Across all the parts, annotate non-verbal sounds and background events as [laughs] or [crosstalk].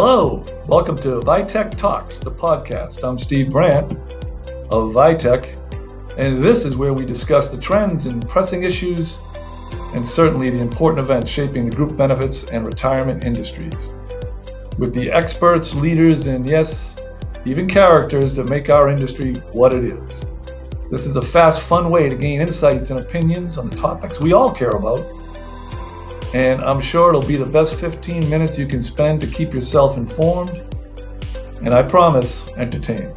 Hello, welcome to Vitech Talks, the podcast. I'm Steve Brandt of Vitech, and this is where we discuss the trends and pressing issues, and certainly the important events shaping the group benefits and retirement industries. With the experts, leaders, and yes, even characters that make our industry what it is. This is a fast, fun way to gain insights and opinions on the topics we all care about and I'm sure it'll be the best 15 minutes you can spend to keep yourself informed, and I promise, entertained.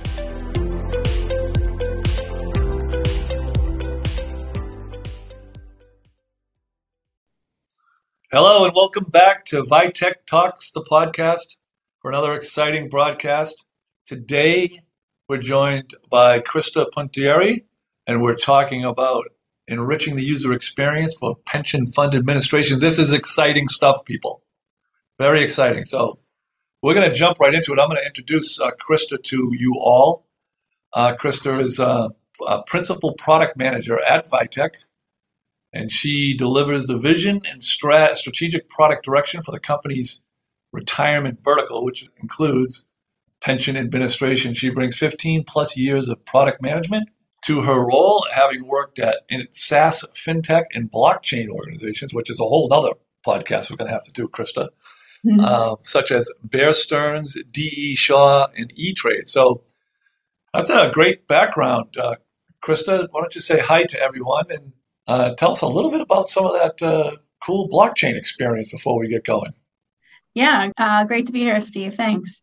Hello, and welcome back to Vitech Talks, the podcast, for another exciting broadcast. Today, we're joined by Christa Punturieri, and we're talking about enriching the user experience for pension fund administration. This is exciting stuff, people. Very exciting. So we're going to jump right into it. I'm going to introduce uh, Christa to you all. Uh, Christa is uh, a principal product manager at Vitech, and she delivers the vision and strat- strategic product direction for the company's retirement vertical, which includes pension administration. She brings 15 plus years of product management to her role, having worked at in SaaS, fintech, and blockchain organizations, which is a whole other podcast we're going to have to do, Christa, mm-hmm. uh, such as Bear Stearns, DE Shaw, and E Trade. So that's a great background. Uh, Christa, why don't you say hi to everyone and uh, tell us a little bit about some of that uh, cool blockchain experience before we get going? Yeah, uh, great to be here, Steve. Thanks.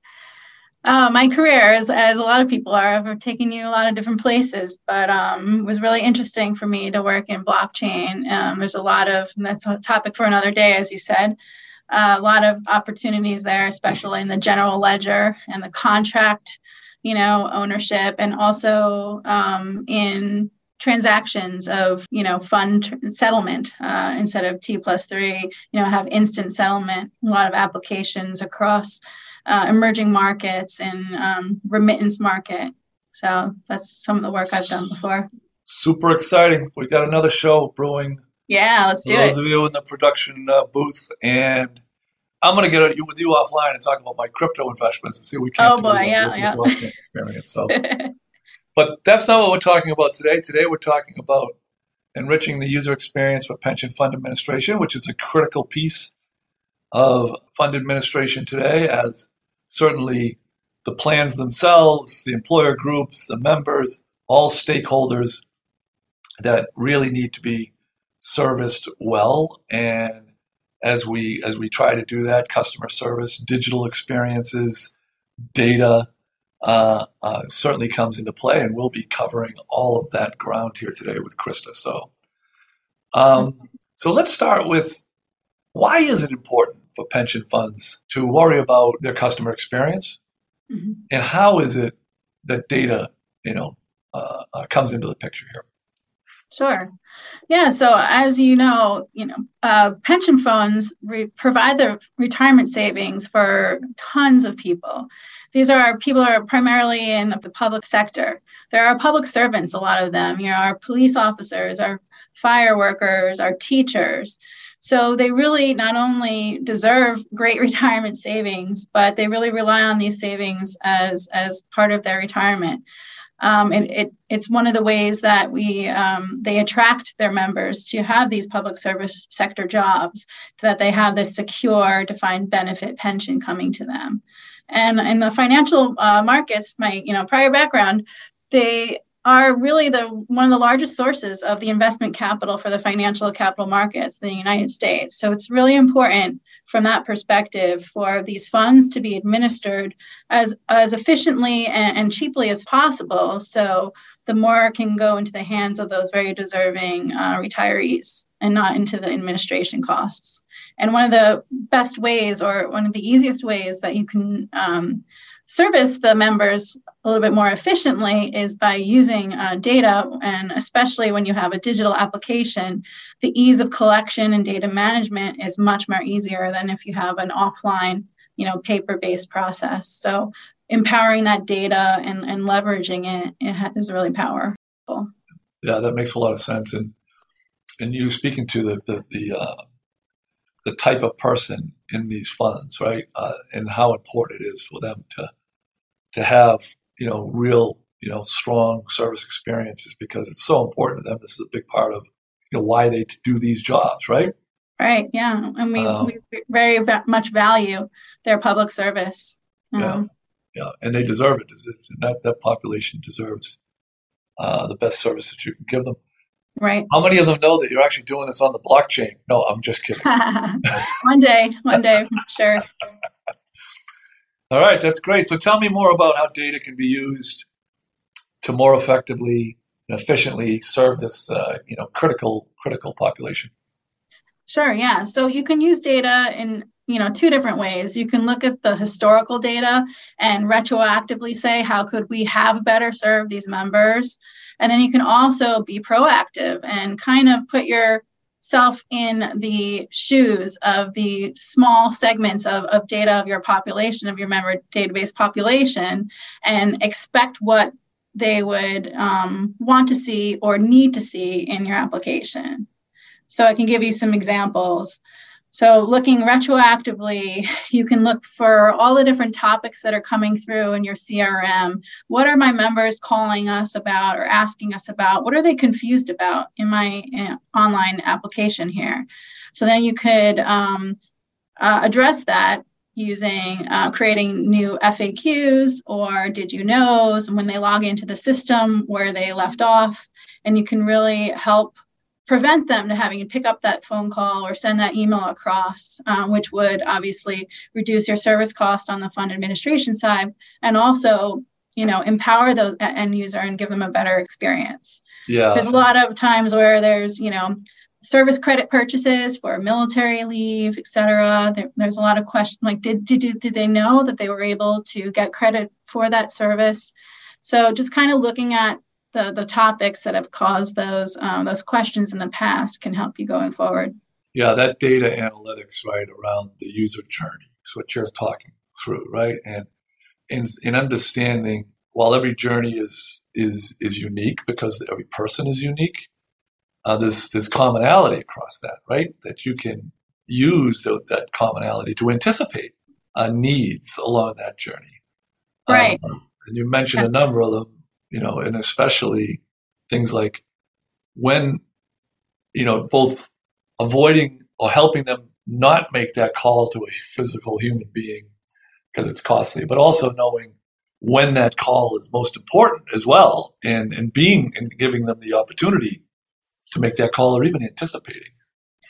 Uh, my career, as, as a lot of people are, have taken you a lot of different places, but um, was really interesting for me to work in blockchain. Um, there's a lot of, that's a topic for another day, as you said, uh, a lot of opportunities there, especially in the general ledger and the contract, you know, ownership, and also um, in transactions of you know fund tr- settlement uh, instead of t plus three you know have instant settlement a lot of applications across uh, emerging markets and um, remittance market. So that's some of the work I've done before. Super exciting. We got another show brewing. Yeah, let's do those it. Those of you in the production uh, booth, and I'm going to get you with you offline and talk about my crypto investments and see what we can. Oh boy, yeah, yeah. Experience. So, [laughs] but that's not what we're talking about today. Today we're talking about enriching the user experience for pension fund administration, which is a critical piece of fund administration today, as certainly the plans themselves, the employer groups, the members, all stakeholders that really need to be serviced well. And as we as we try to do that, customer service, digital experiences, data uh, uh, certainly comes into play, and we'll be covering all of that ground here today with Christa. So, um, so let's start with why is it important for pension funds to worry about their customer experience, mm-hmm. and how is it that data, you know, uh, uh, comes into the picture here? Sure. Yeah. So as you know, you know, uh, pension funds re- provide the retirement savings for tons of people. These are people are primarily in the public sector. There are public servants, a lot of them. You know, our police officers, our fire workers, our teachers. So they really not only deserve great [laughs] retirement savings, but they really rely on these savings as as part of their retirement. Um, and it, it's one of the ways that we um, they attract their members to have these public service sector jobs so that they have this secure defined benefit pension coming to them and in the financial uh, markets my you know prior background they are really the one of the largest sources of the investment capital for the financial capital markets in the United States. So it's really important from that perspective for these funds to be administered as as efficiently and, and cheaply as possible. So the more can go into the hands of those very deserving uh, retirees and not into the administration costs. And one of the best ways, or one of the easiest ways that you can um, service the members a little bit more efficiently is by using uh, data. And especially when you have a digital application the ease of collection and data management is much more easier than if you have an offline you know paper based process. So empowering that data and, and leveraging it, it is really powerful. Yeah that makes a lot of sense. And and you speaking to the the, the uh, the type of person in these funds, right? Uh, and how important it is for them to to have you know real you know strong service experiences because it's so important to them. This is a big part of you know why they do these jobs, right? Right. Yeah, and we, um, we very much value their public service. Yeah, yeah, and they deserve it. That that population deserves uh, the best service that you can give them. Right. How many of them know that you're actually doing this on the blockchain? No, I'm just kidding. [laughs] one day, one day, sure. [laughs] All right, that's great. So tell me more about how data can be used to more effectively and efficiently serve this, uh, you know, critical critical population. Sure. Yeah. So you can use data in you know two different ways you can look at the historical data and retroactively say how could we have better served these members and then you can also be proactive and kind of put yourself in the shoes of the small segments of, of data of your population, of your member database population, and expect what they would um, want to see or need to see in your application. So I can give you some examples. So, looking retroactively, [laughs] you can look for all the different topics that are coming through in your CRM. What are my members calling us about or asking us about? What are they confused about in my uh, online application here? So, then you could um, uh, address that using uh, creating new FAQs or did you knows when they log into the system where they left off. And you can really help prevent them to having to pick up that phone call or send that email across, um, which would obviously reduce your service cost on the fund administration side and also you know empower the end user and give them a better experience. Yeah. There's a lot of times where there's you know service credit purchases for military leave et cetera. There, there's a lot of questions like did, did did they know that they were able to get credit for that service? So just kind of looking at the, the topics that have caused those um, those questions in the past can help you going forward. Yeah, that data analytics right around the user journey is what you're talking through, right? And in, in understanding, while every journey is is is unique because every person is unique, uh, there's there's commonality across that, right? That you can use the, that commonality to anticipate uh, needs along that journey. Right. Um, and you mentioned yes. a number of them you know, and especially things like when, you know, both avoiding or helping them not make that call to a physical human being because it's costly, but also knowing when that call is most important as well and, and being and giving them the opportunity to make that call or even anticipating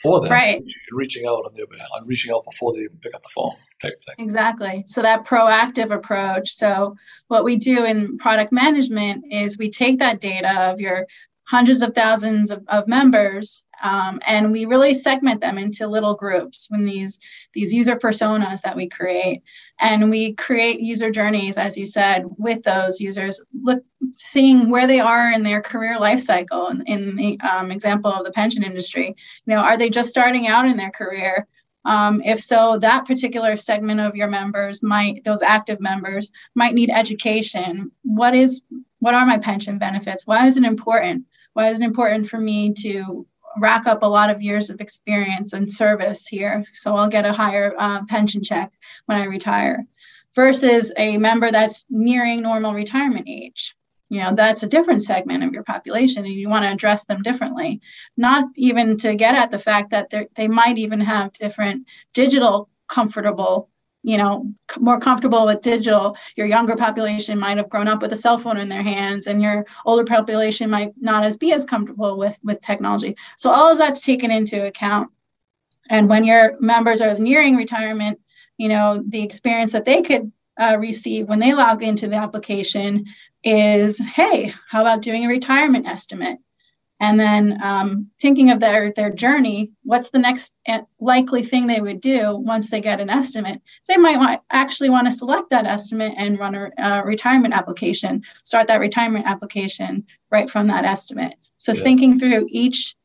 for them right. and reaching out on their on reaching out before they even pick up the phone type thing. Exactly. So that proactive approach. So what we do in product management is we take that data of your hundreds of thousands of, of members um, and we really segment them into little groups when these these user personas that we create and we create user journeys as you said with those users look seeing where they are in their career life cycle in, in the um, example of the pension industry you know are they just starting out in their career um, if so, that particular segment of your members might, those active members might need education. What is, what are my pension benefits? Why is it important? Why is it important for me to rack up a lot of years of experience and service here? So I'll get a higher uh, pension check when I retire versus a member that's nearing normal retirement age you know that's a different segment of your population and you want to address them differently not even to get at the fact that they might even have different digital comfortable you know more comfortable with digital your younger population might have grown up with a cell phone in their hands and your older population might not as be as comfortable with with technology. So all of that's taken into account. And when your members are nearing retirement you know the experience that they could uh, receive when they log into the application is hey how about doing a retirement estimate and then um, thinking of their their journey what's the next eh, likely thing they would do once they get an estimate? They might want, actually want to select that estimate and run a uh, retirement application start that retirement application right from that estimate. So yeah. thinking through each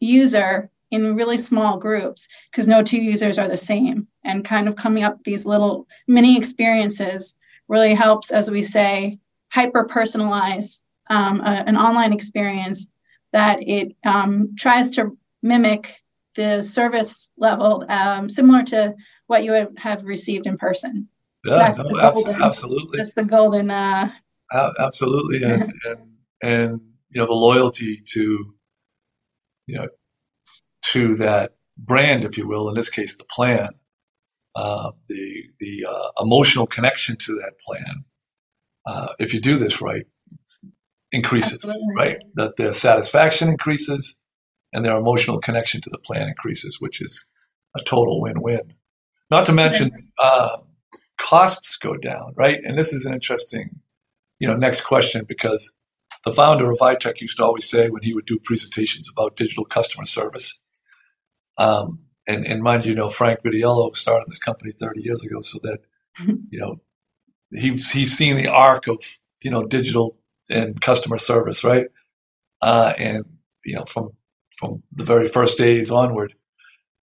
user in really small groups because no two users are the same. And kind of coming up these little mini experiences really helps as we say hyper personalize um, a, an online experience that it um, tries to mimic the service level um, similar to what you would have received in person. Yeah, that's no, golden, absolutely. That's the golden. Uh, absolutely, and, and and you know the loyalty to you know to that brand, if you will, in this case, the plan, uh, the the uh, emotional connection to that plan. Uh, if you do this right, increases, Absolutely. right? That their satisfaction increases, and their emotional connection to the plan increases, which is a total win-win. Not to mention, uh, costs go down, right? And this is an interesting, you know, next question because the founder of Vitech used to always say when he would do presentations about digital customer service, um, and, and mind you, know Frank Vitiello started this company 30 years ago, so that [laughs] you know he's he's seen the arc of you know digital and customer service, right? Uh, and you know from from the very first days onward,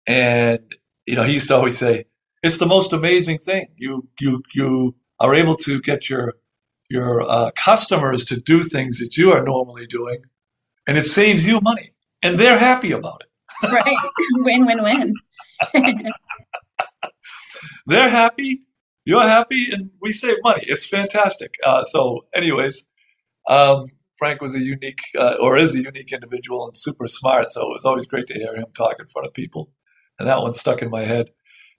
and you know he used to always say, "It's the most amazing thing. You you you are able to get your your uh, customers to do things that you are normally doing, and it saves you money, and they're happy about it." [laughs] right. win, win, win. [laughs] They're happy. You're happy, and we save money. It's fantastic. Uh, so, anyways, um, Frank was a unique, uh, or is a unique individual and super smart. So it was always great to hear him talk in front of people. And that one stuck in my head.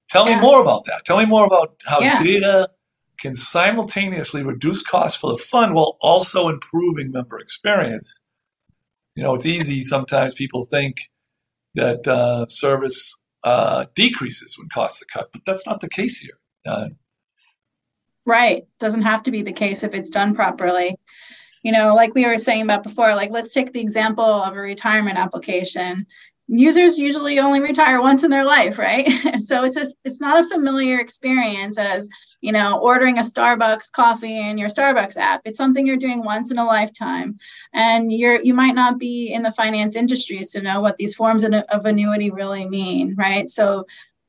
Tell yeah. me more about that. Tell me more about how yeah. data can simultaneously reduce costs for the fund while also improving member experience. You know, it's easy sometimes people think that uh, service uh, decreases when costs are cut, but that's not the case here. Uh, right. Doesn't have to be the case if it's done properly. You know, like we were saying about before, like let's take the example of a retirement application. Users usually only retire once in their life right? [laughs] So it's it's not a familiar experience as you know ordering a starbucks coffee in your starbucks app. It's something you're doing once in a lifetime. And you're you might not be in the finance industries to know what these forms of, of annuity really mean right? So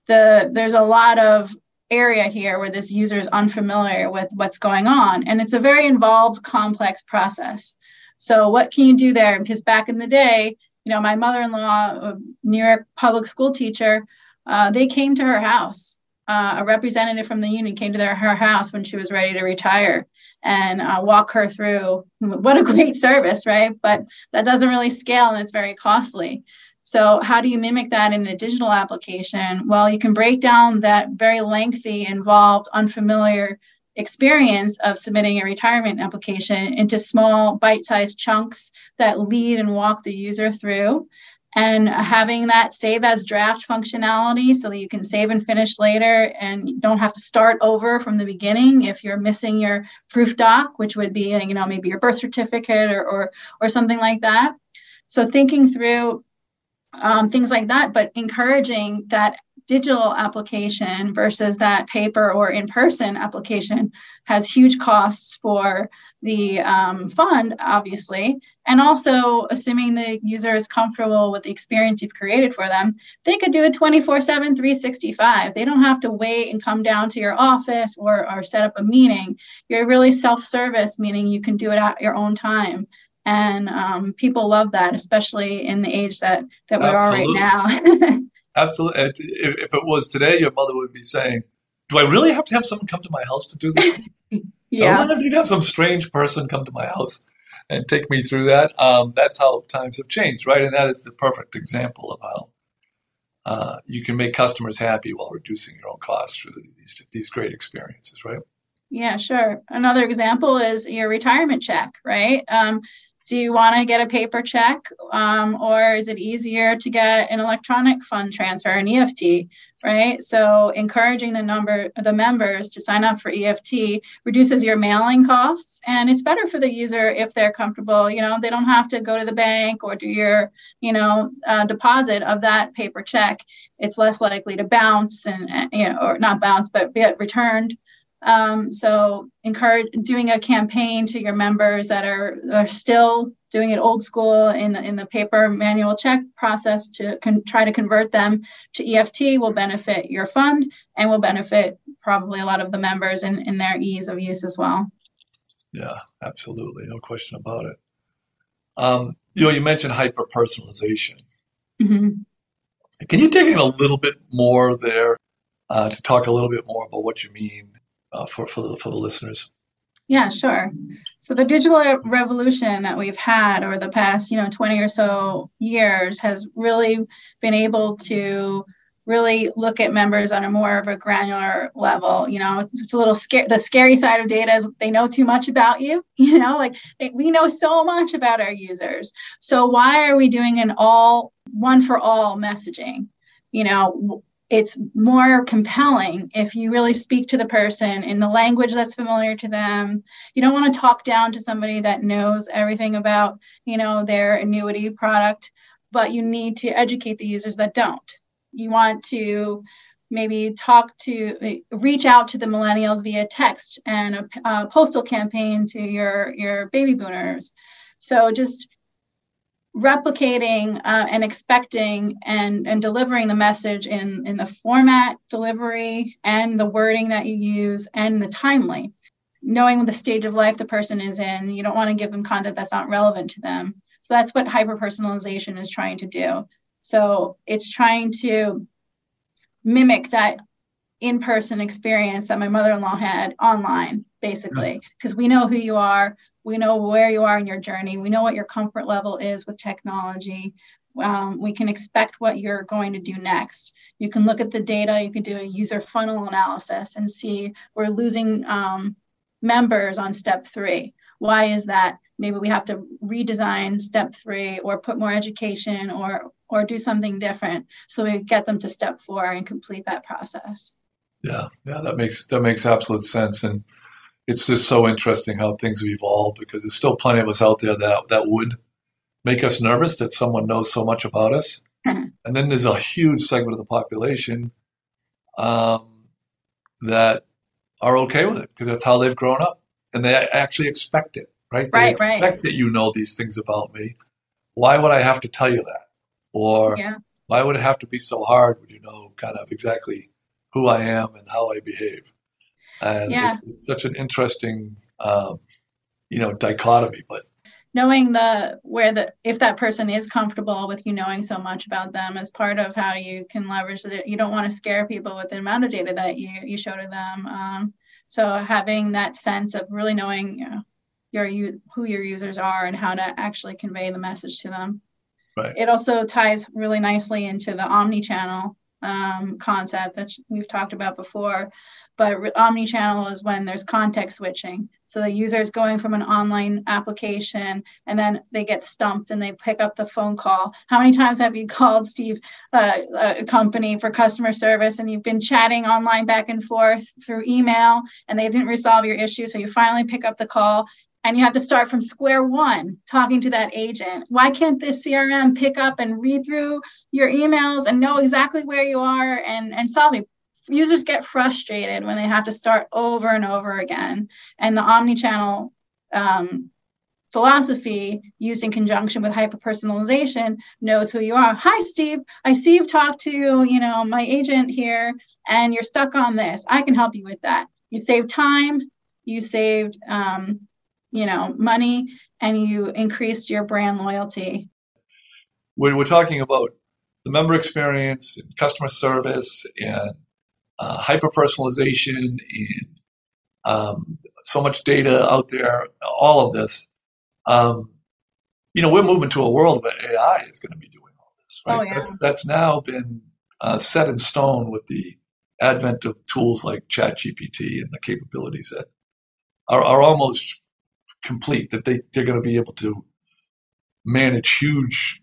the there's a lot of area here where this user is unfamiliar with what's going on and it's a very involved complex process so what can you do there because back in the day you know, my mother-in-law, a New York public school teacher, uh, they came to her house. Uh, a representative from the union came to their, her house when she was ready to retire and uh, walk her through what a great service, right? But that doesn't really scale and it's very costly. So, how do you mimic that in a digital application? Well, you can break down that very lengthy, involved, unfamiliar experience of submitting a retirement application into small bite-sized chunks that lead and walk the user through and having that save as draft functionality so that you can save and finish later and don't have to start over from the beginning if you're missing your proof doc which would be you know maybe your birth certificate or or, or something like that so thinking through um, things like that but encouraging that digital application versus that paper or in-person application has huge costs for the um, fund obviously. And also assuming the user is comfortable with the experience you've created for them they could do it 24 7 365 they don't have to wait and come down to your office or, or set up a meeting. You're really self-service meaning you can do it at your own time and um, people love that especially in the age that that we Absolutely. are right now [laughs] Absolutely. If it was today, your mother would be saying, "Do I really have to have someone come to my house to do this?" [laughs] yeah. I need to have some strange person come to my house and take me through that. Um, that's how times have changed, right? And that is the perfect example of how uh, you can make customers happy while reducing your own costs through these these great experiences, right? Yeah, sure. Another example is your retirement check, right? Um, do you want to get a paper check um, or is it easier to get an electronic fund transfer an eft right? So encouraging the number the members to sign up for eft reduces your mailing costs and it's better for the user if they're comfortable you know they don't have to go to the bank or do your you know uh, deposit of that paper check. It's less likely to bounce and you know or not bounce but get returned um, so encourage doing a campaign to your members that are, are still doing it old school in the, in the paper manual check process to con- try to convert them to EFT will benefit your fund and will benefit probably a lot of the members in, in their ease of use as well. Yeah, absolutely. No question about it. Um, you know, you mentioned hyper personalization. Mm-hmm. Can you dig in a little bit more there uh, to talk a little bit more about what you mean uh, for, for, the, for the listeners? Yeah, sure. So the digital revolution that we've had over the past, you know, 20 or so years has really been able to really look at members on a more of a granular level. You know, it's, it's a little scary. The scary side of data is they know too much about you. [laughs] You know, like we know so much about our users. So why are we doing an all one for all messaging? You know, it's more compelling if you really speak to the person in the language that's familiar to them. You don't want to talk down to somebody that knows everything about you know their annuity product but you need to educate the users that don't. You want to maybe talk to reach out to the millennials via text and a, a postal campaign to your your baby boomers. So just replicating uh, and expecting and, and delivering the message in, in the format delivery and the wording that you use and the timely. Knowing the stage of life the person is in you don't want to give them content that's not relevant to them. So that's what hyper personalization is trying to do. So it's trying to mimic that in-person experience that my mother-in-law had online basically. Because we know who you are we know where you are in your journey. We know what your comfort level is with technology. Um, we can expect what you're going to do next. You can look at the data, you can do a user funnel analysis and see we're losing um, members on step three. Why is that? Maybe we have to redesign step three or put more education or or do something different so we get them to step four and complete that process. Yeah, yeah, that makes that makes absolute sense. And it's just so interesting how things have evolved because there's still plenty of us out there that that would make us nervous that someone knows so much about us. Mm-hmm. And then there's a huge segment of the population um, that are okay with it because that's how they've grown up and they actually expect it, right? Right, they expect right. that you know these things about me. Why would I have to tell you that? Or yeah. why would it have to be so hard when you know kind of exactly who I am and how I behave? And yeah. it's, it's, such an interesting um, you know dichotomy but knowing the where the if that person is comfortable with you knowing so much about them as part of how you can leverage it you don't want to scare people with the amount of data that you you show to them um, so having that sense of really knowing you know, your who your users are and how to actually convey the message to them right. it also ties really nicely into the omni-channel um, concept that we've talked about before but omni-channel is when there's context switching. So the user is going from an online application and then they get stumped and they pick up the phone call. How many times have you [laughs] called steve uh, a company for customer service and you've been chatting online back and forth through email and they didn't resolve your issue so you finally pick up the call and you have to start from square one talking to that agent. Why can't this CRM pick up and read through your emails and know exactly where you are and, and solve it? users get frustrated when they have to start over and over again. And the omni-channel um, philosophy used in conjunction with hyper-personalization knows who you are. Hi, Steve. I see you've talked to, you know, my agent here and you're stuck on this. I can help you with that. You saved time, you saved, um, you know, money, and you increased your brand loyalty. When we're talking about the member experience and customer service and uh, hyper personalization and um, so much data out there, all of this. Um, you know, we're moving to a world where AI is going to be doing all this, right? Oh, yeah. That's that's now been uh, set in stone with the advent of tools like ChatGPT and the capabilities that are, are almost complete. That they they're going to be able to manage huge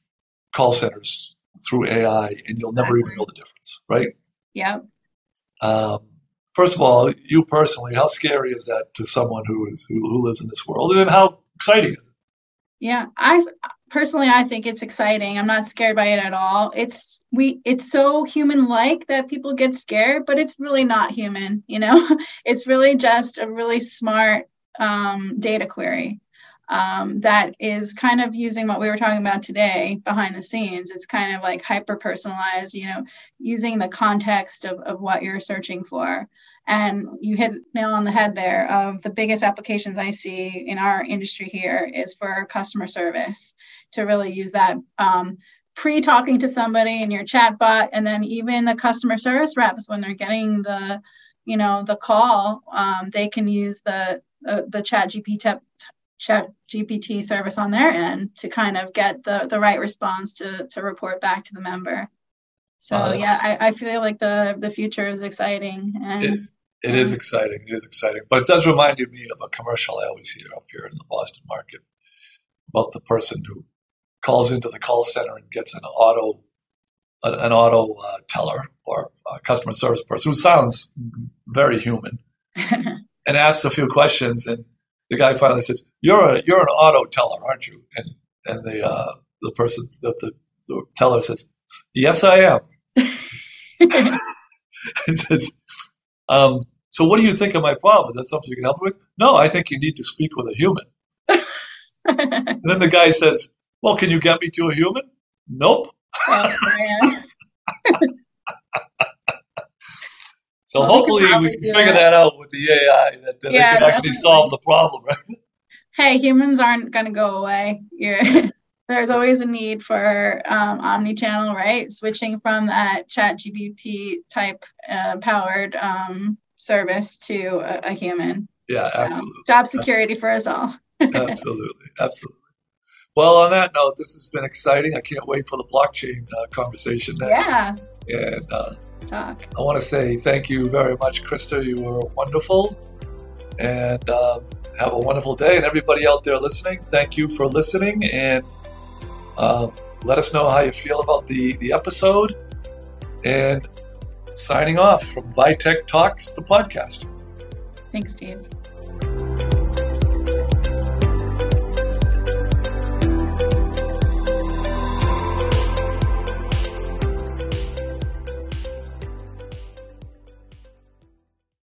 call centers through AI, and you'll never even know the difference, right? Yeah. Um, first of all, you personally, how scary is that to someone who is who, who lives in this world, and how exciting? Yeah, I personally I think it's exciting. I'm not scared by it at all. It's we it's so human like that people get scared, but it's really not human, you know? [laughs] it's really just a really smart um, data query um, that is kind of using what we were talking about today behind the scenes. It's kind of like hyper personalized, you know, using the context of, of what you're searching for. And you hit nail on the head there of the biggest applications I see in our industry here is for customer service to really use that um, pre-talking to somebody in your chat bot and then even the customer service reps when they're getting the you know the call um, they can use the uh, the ChatGPT chat gpt service on their end to kind of get the the right response to to report back to the member. So oh, yeah I, I feel like the the future is exciting and it, it is exciting it is exciting. But it does remind me of a commercial i always hear up here in the boston market about the person who calls into the call center and gets an auto an auto uh, teller or customer service person who sounds very human [laughs] and asks a few questions and the guy finally says you're a you're an auto teller aren't you? And and the uh, the person the, the, the, teller says yes i am. [laughs] He says um, so what do you think of my problem? Is that something you can help with? No i think you need to speak with a human. And then the guy says well, can you get me to a human? Nope. Oh, [laughs] so well, hopefully we, we can figure that. that. out with the AI that, that yeah, they can actually solve the problem, right? Hey, humans aren't going to go away. You're, [laughs] there's always a need for um, omni-channel, right? Switching from that ChatGPT type uh, powered um, service to a, a human. Yeah, absolutely. job security absolutely. for us all. [laughs] absolutely, absolutely. Well, on that note, this has been exciting. I can't wait for the blockchain uh, conversation next. Yeah. And uh, Talk. I want to say thank you very much, Christa. You were wonderful. And uh, have a wonderful day. And everybody out there listening, thank you for listening. And um, let us know how you feel about the, the episode. And signing off from Vitech Talks, the podcast. Thanks, Steve.